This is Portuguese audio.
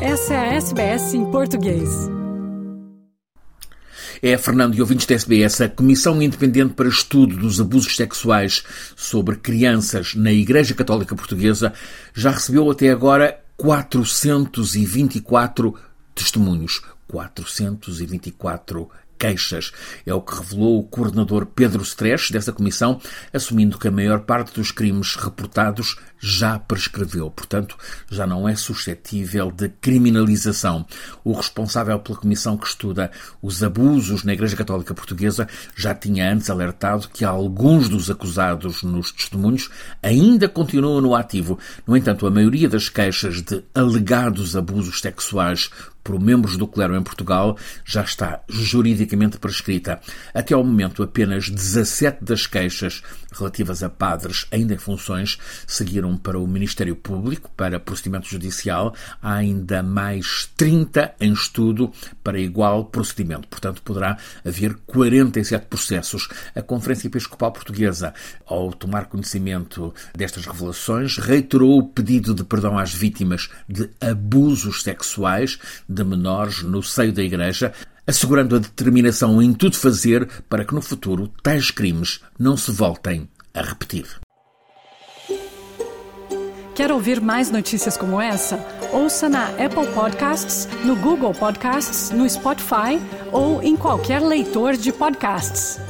Essa é a SBS em português. É, Fernando e ouvintes da SBS, a Comissão Independente para Estudo dos Abusos Sexuais sobre Crianças na Igreja Católica Portuguesa já recebeu até agora 424 testemunhos. 424 queixas. É o que revelou o coordenador Pedro Stresch dessa comissão, assumindo que a maior parte dos crimes reportados já prescreveu, portanto, já não é suscetível de criminalização. O responsável pela comissão que estuda os abusos na Igreja Católica Portuguesa já tinha antes alertado que alguns dos acusados nos testemunhos ainda continuam no ativo. No entanto, a maioria das queixas de alegados abusos sexuais por membros do clero em Portugal já está juridicamente prescrita. Até ao momento, apenas 17 das queixas relativas a padres ainda em funções seguiram para o Ministério Público para procedimento judicial. Há ainda mais 30 em estudo para igual procedimento. Portanto, poderá haver 47 processos. A Conferência Episcopal Portuguesa, ao tomar conhecimento destas revelações, reiterou o pedido de perdão às vítimas de abusos sexuais de menores no seio da Igreja, assegurando a determinação em tudo fazer para que no futuro tais crimes não se voltem a repetir. Quer ouvir mais notícias como essa? Ouça na Apple Podcasts, no Google Podcasts, no Spotify ou em qualquer leitor de podcasts.